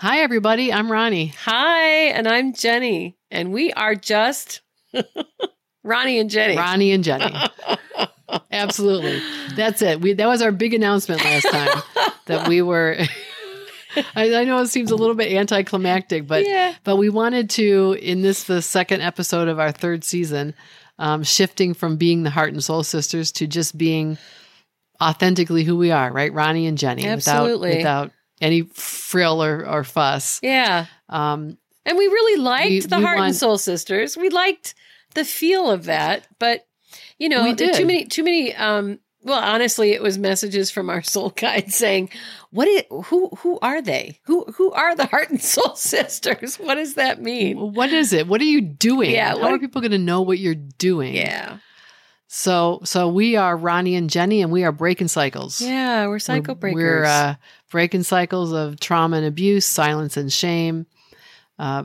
Hi, everybody. I'm Ronni. Hi, and I'm Jennie, and we are just Ronni and Jennie. Ronni and Jennie. Absolutely. That's it. We that was our big announcement last time that we were I, I know it seems a little bit anticlimactic, but Yeah. but we wanted to in this the second episode of our third season, um, shifting from being the heart and soul sisters to just being authentically who we are, right? Ronni and Jennie. Absolutely. Without without any frill or, or fuss. Yeah, Um, and we really liked We- the we Heart and Soul Sisters. We liked the feel of that, but you know, too many, too many. Um, well, honestly, it was messages from our soul guide saying, "What? Is, who? Who are they? Who? Who are the Heart and Soul Sisters? What does that mean?" what is it? What are you doing? Yeah, How are people going to know what you're doing? Yeah, So so we are Ronni and Jennie, and we are breaking cycles. yeah, we're cycle We're- breakers. We're uh, breaking cycles of trauma and abuse, silence and shame. Uh,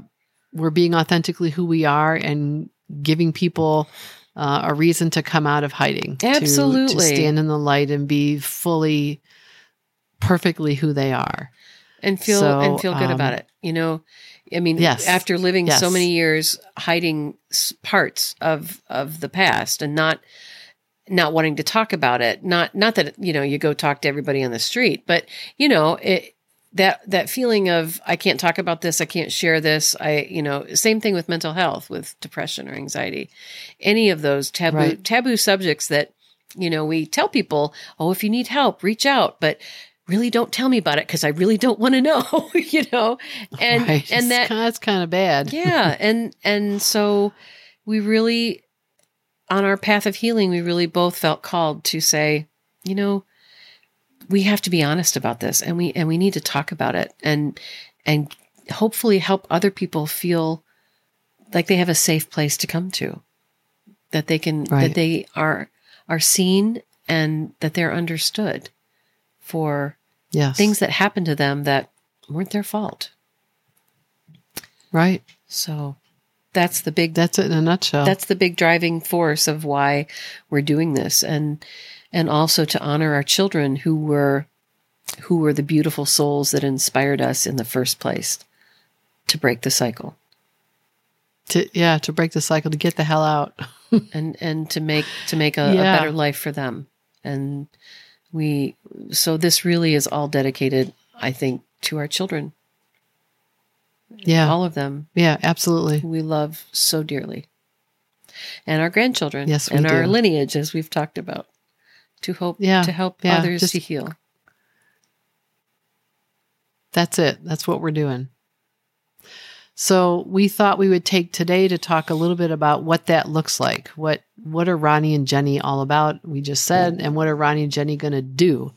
we're being authentically who we are and giving people uh, a reason to come out of hiding. to- To, Absolutely. stand in the light and be fully, perfectly who they are. and feel So, and feel good um, about it. You know, I mean, Yes. after living so many years hiding parts of of the past and not not wanting to talk about it, not not that you know you go talk to everybody on the street, but you know it. That that feeling of I can't talk about this, I can't share this. I you know same thing with mental health, with depression or anxiety, any of those taboo Right. taboo subjects that you know we tell people, oh, if you need help, reach out, but really don't tell me about it because I really don't want to know, you know, and right? and that that's kind of bad. yeah, and and so we really on our path of healing, we really both felt called to say, you know, we have to be honest about this, and we and we need to talk about it, and and hopefully help other people feel like they have a safe place to come to, that they can Right. that they are are seen and that they're understood for Yes. things that happened to them that weren't their fault. right. So that's the big That's it in a nutshell. that's the big driving force of why we're doing this. And and also to honor our children who were who were the beautiful souls that inspired us in the first place to break the cycle. To, yeah, to break the cycle, to get the hell out. and and to make to make a, a better life for them. And we so this really is all dedicated i think to our children Yeah. all of them yeah, absolutely. we love so dearly and our grandchildren Yes, and our lineage as we've talked about to hope Yeah, to help yeah, others just- to heal That's it. That's what we're doing. So we thought we would take today to talk a little bit about what that looks like. What what are Ronni and Jennie all about? We just said, and what are Ronni and Jennie going to do?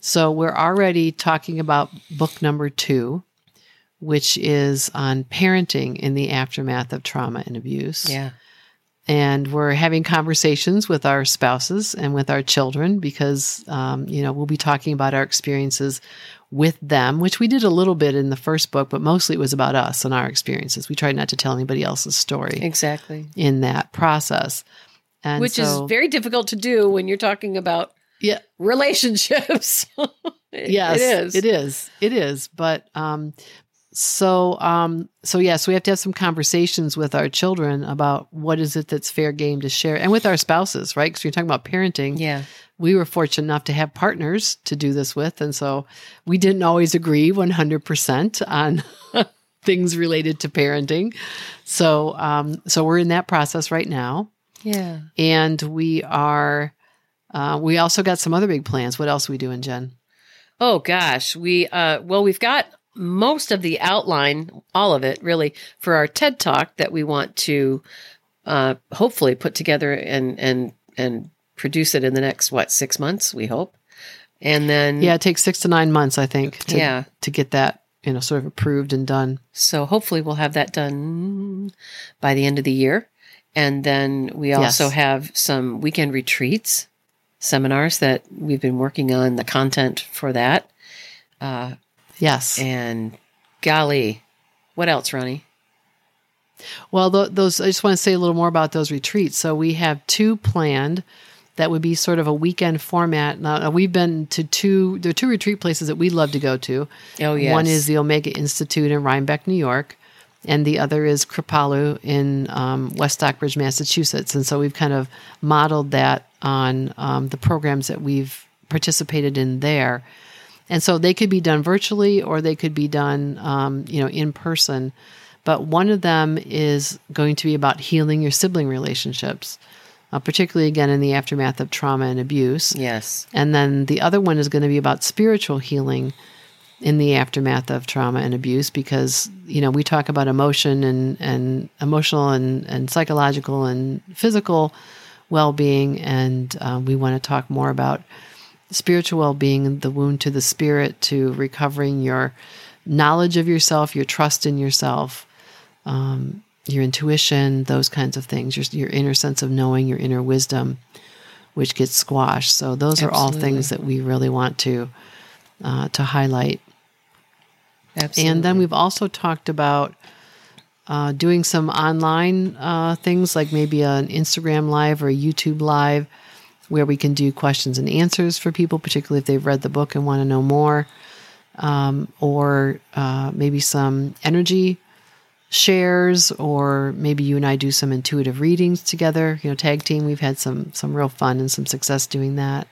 So we're already talking about book number two, which is on parenting in the aftermath of trauma and abuse. yeah. And we're having conversations with our spouses and with our children because um, you know we'll be talking about our experiences with them which we did a little bit in the first book but mostly it was about us and our experiences. We tried not to tell anybody else's story exactly. in that process. And which so- is very difficult to do when you're talking about yeah. relationships. It- yes it is. it is. It is. But um so um so yes we have to have some conversations with our children about what is it that's fair game to share and with our spouses right? Because you're talking about parenting. Yeah. We were fortunate enough to have partners to do this with and so we didn't always agree 100% on things related to parenting. So um so we're in that process right now. Yeah. And we are uh, we also got some other big plans. What else are we doing jen? Oh gosh. We uh well we've got most of the outline all of it really for our ted talk that we want to uh hopefully put together and and and produce it in the next what six months we hope and then Yeah, it takes six to nine months, I think, to, Yeah. to get that, you know, sort of approved and done. So hopefully we'll have that done by the end of the year. And then we Yes. also have some weekend retreats, seminars that we've been working on the content for that. Uh, Yes. And golly, what else, Ronni? Well, th- those I just want to say a little more about those retreats. So we have two planned that would be sort of a weekend format. Now, we've been to two there are two retreat places that we'd love to go to. Oh, yes. One is the Omega Institute in Rhinebeck, New York, and the other is Kripalu in um, West Stockbridge, Massachusetts. And so we've kind of modeled that on um, the programs that we've participated in there. And so they could be done virtually or they could be done, um, you know, in person. But one of them is going to be about healing your sibling relationships, uh, particularly again in the aftermath of trauma and abuse. Yes. And then the other one is going to be about spiritual healing in the aftermath of trauma and abuse because you know we talk about emotion and and emotional and and psychological and physical well-being and um, we want to talk more about spiritual well-being the wound to the spirit to recovering your knowledge of yourself your trust in yourself um, your intuition those kinds of things your, your inner sense of knowing your inner wisdom which gets squashed. So those are all things that we really want to uh, to highlight. Absolutely. and then we've also talked about uh, doing some online uh, things like maybe an Instagram live or a YouTube live where we can do questions and answers for people, particularly if they've read the book and want to know more, um, or uh, maybe some energy shares, or maybe you and I do some intuitive readings together. You know, tag team. We've had some some real fun and some success doing that.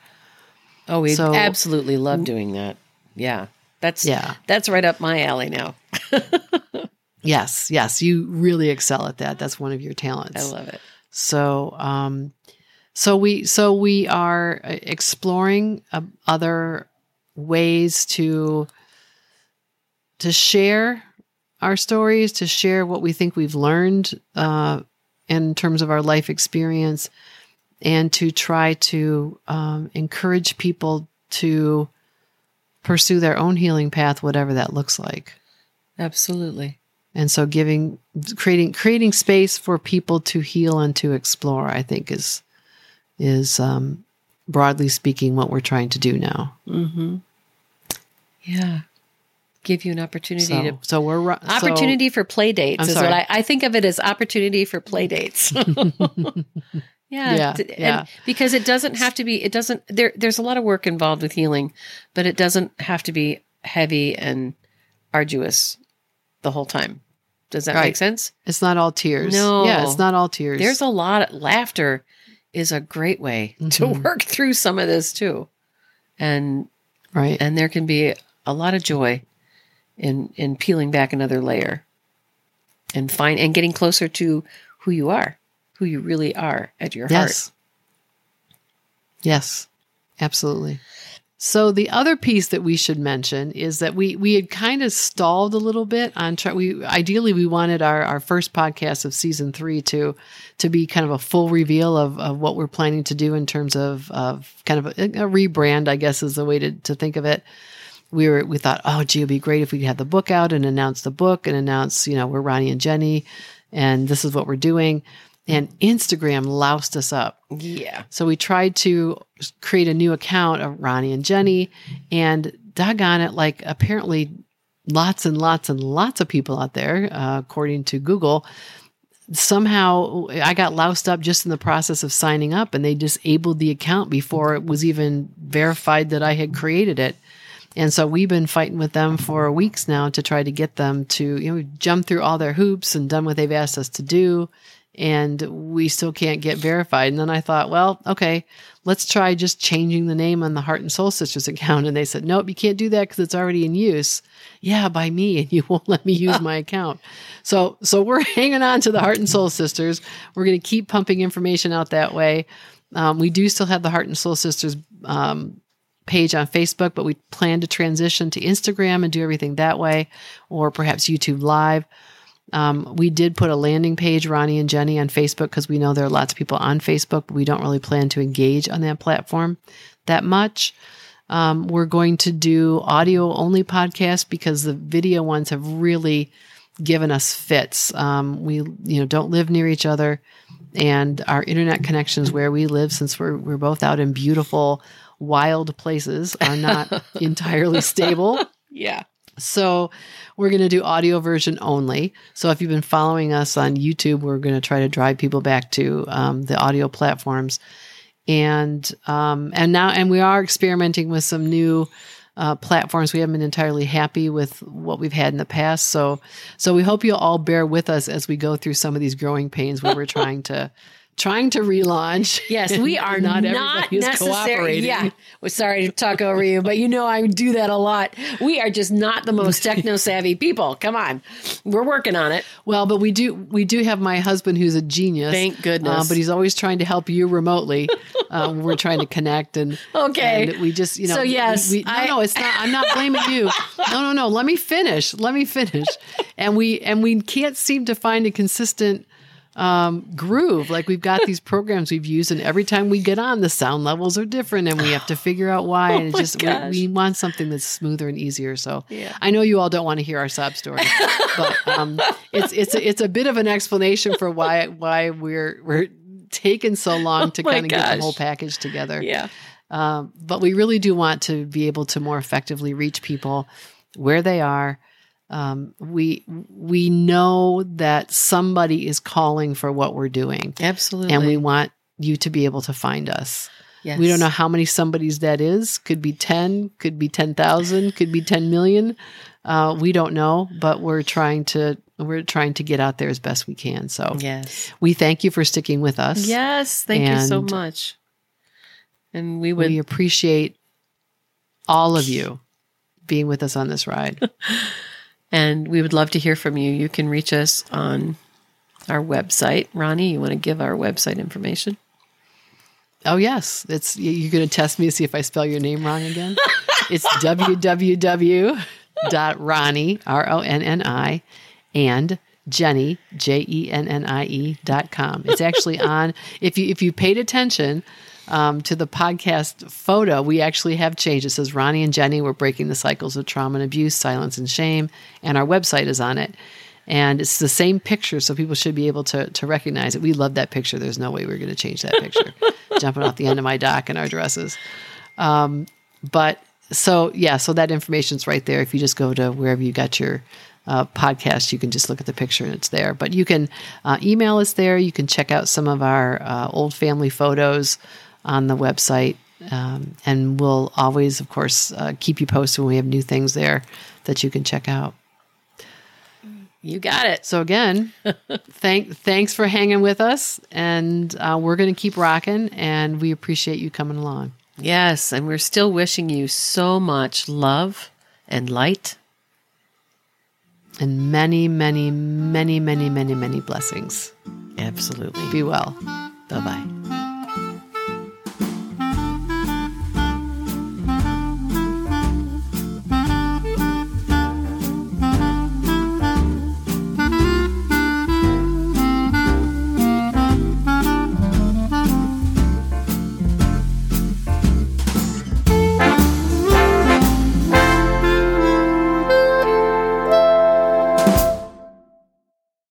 oh, we so- absolutely love doing that. Yeah. That's Yeah. That's right up my alley now. Yes, yes, you really excel at that. That's one of your talents. I love it. So, um, so we so we are uh, exploring uh, other ways to to share our stories, to share what we think we've learned uh, in terms of our life experience, and to try to um, encourage people to pursue their own healing path, whatever that looks like Absolutely. and so giving creating creating space for people to heal and to explore i think is is um, broadly speaking what we're trying to do now Mm-hmm. Yeah. Give you an opportunity so, to so we're ru- so- opportunity for play dates I'm is sorry. what I, I think of it as opportunity for play dates. yeah, Yeah, yeah. Because it doesn't have to be. It doesn't. There, there's a lot of work involved with healing, but it doesn't have to be heavy and arduous the whole time. Does that Right. make sense? it's not all tears No. yeah it's not all tears There's a lot. Of, laughter is a great way to Mhm. work through some of this too, and right. and there can be a lot of joy in in peeling back another layer and find and getting closer to who you are who you really are at your heart. Yes yes. Absolutely so the other piece that we should mention is that we we had kind of stalled a little bit on try we ideally we wanted our our first podcast of season three to to be kind of a full reveal of, of what we're planning to do in terms of of kind of a, a rebrand i guess is the way to, to think of it. We were we thought oh gee it'd be great if we could have the book out and announce the book and announce you know we're ronni and jennie and this is what we're doing and instagram loused us up yeah so we tried to create a new account of Ronni and Jennie, and doggone it, like apparently lots and lots and lots of people out there, uh, according to Google, somehow I got loused up just in the process of signing up, and they disabled the account before it was even verified that I had created it. And so we've been fighting with them for weeks now to try to get them to, you know, jump through all their hoops and done what they've asked us to do. And we still can't get verified. And then I thought, well, okay, let's try just changing the name on the Heart and Soul Sisters account. And they said, nope, you can't do that because it's already in use. Yeah, by me, and you won't let me use my account. So, so we're hanging on to the Heart and Soul Sisters. We're going to keep pumping information out that way. Um, we do still have the Heart and Soul Sisters um, page on Facebook, but we plan to transition to Instagram and do everything that way, or perhaps YouTube Live. Um, we did put a landing page, Ronni and Jennie, on Facebook because we know there are lots of people on Facebook, but we don't really plan to engage on that platform that much. Um, we're going to do audio only podcasts because the video ones have really given us fits. Um, we, you know, don't live near each other, and our internet connections where we live, since we're we're both out in beautiful, wild places, are not entirely stable. yeah So we're going to do audio version only. So if you've been following us on YouTube, we're going to try to drive people back to um, the audio platforms, and um, and now and we are experimenting with some new. Uh, platforms we haven't been entirely happy with what we've had in the past so so we hope you'll all bear with us as we go through some of these growing pains where we're trying to trying to relaunch. Yes, we are not, not necessary. Yeah, we're sorry to talk over you, but you know I do that a lot. We are just not the most techno savvy people. Come on, we're working on it. Well, but we do we do have my husband who's a genius. Thank goodness. Uh, but he's always trying to help you remotely. um, we're trying to connect and okay. And we just you know. So yes, we, we, no, I, no, it's not. I'm not blaming you. No, no, no. Let me finish. Let me finish. And we and we can't seem to find a consistent um, groove. Like we've got these programs we've used, and every time we get on, the sound levels are different, and we have to figure out why. Oh and it's just we, we, want something that's smoother and easier. So yeah. I know you all don't want to hear our sob story, but um, it's it's a, it's a bit of an explanation for why why we're we're taking so long to oh kind of get the whole package together. Yeah. Um, but we really do want to be able to more effectively reach people where they are um, we we know that somebody is calling for what we're doing. Absolutely. And we want you to be able to find us. Yes. we don't know how many somebody's that is. Could be 10 could be 10,000 could be 10 million. Uh, we don't know but we're trying to we're trying to get out there as best we can. So yes. we thank you for sticking with us. Yes thank you so much. And we would we appreciate all of you being with us on this ride And we would love to hear from you. You can reach us on our website. Ronni, you want to give our website information? Oh yes, it's you're going to test me to see if I spell your name wrong again. it's www.ronni r o n n i and Jennie J E N N I E dot com. It's actually on. If you if you paid attention, um, to the podcast photo, we actually have changed. It says Ronni and Jennie were breaking the cycles of trauma and abuse, silence and shame, and our website is on it. And it's the same picture, so people should be able to to recognize it. We love that picture. There's no way we're going to change that picture. Jumping off the end of my dock in our dresses. Um, but so yeah, so that information's right there. If you just go to wherever you got your uh, podcast, you can just look at the picture and it's there. But you can uh, email us there. You can check out some of our uh, old family photos on the website. Um, and we'll always, of course, uh, keep you posted when we have new things there that you can check out. You got it. So again, thank thanks for hanging with us, and uh, we're going to keep rocking, and we appreciate you coming along. Yes, and we're still wishing you so much love and light, and many, many, many, many, many, many blessings. Absolutely. Be well. Bye bye.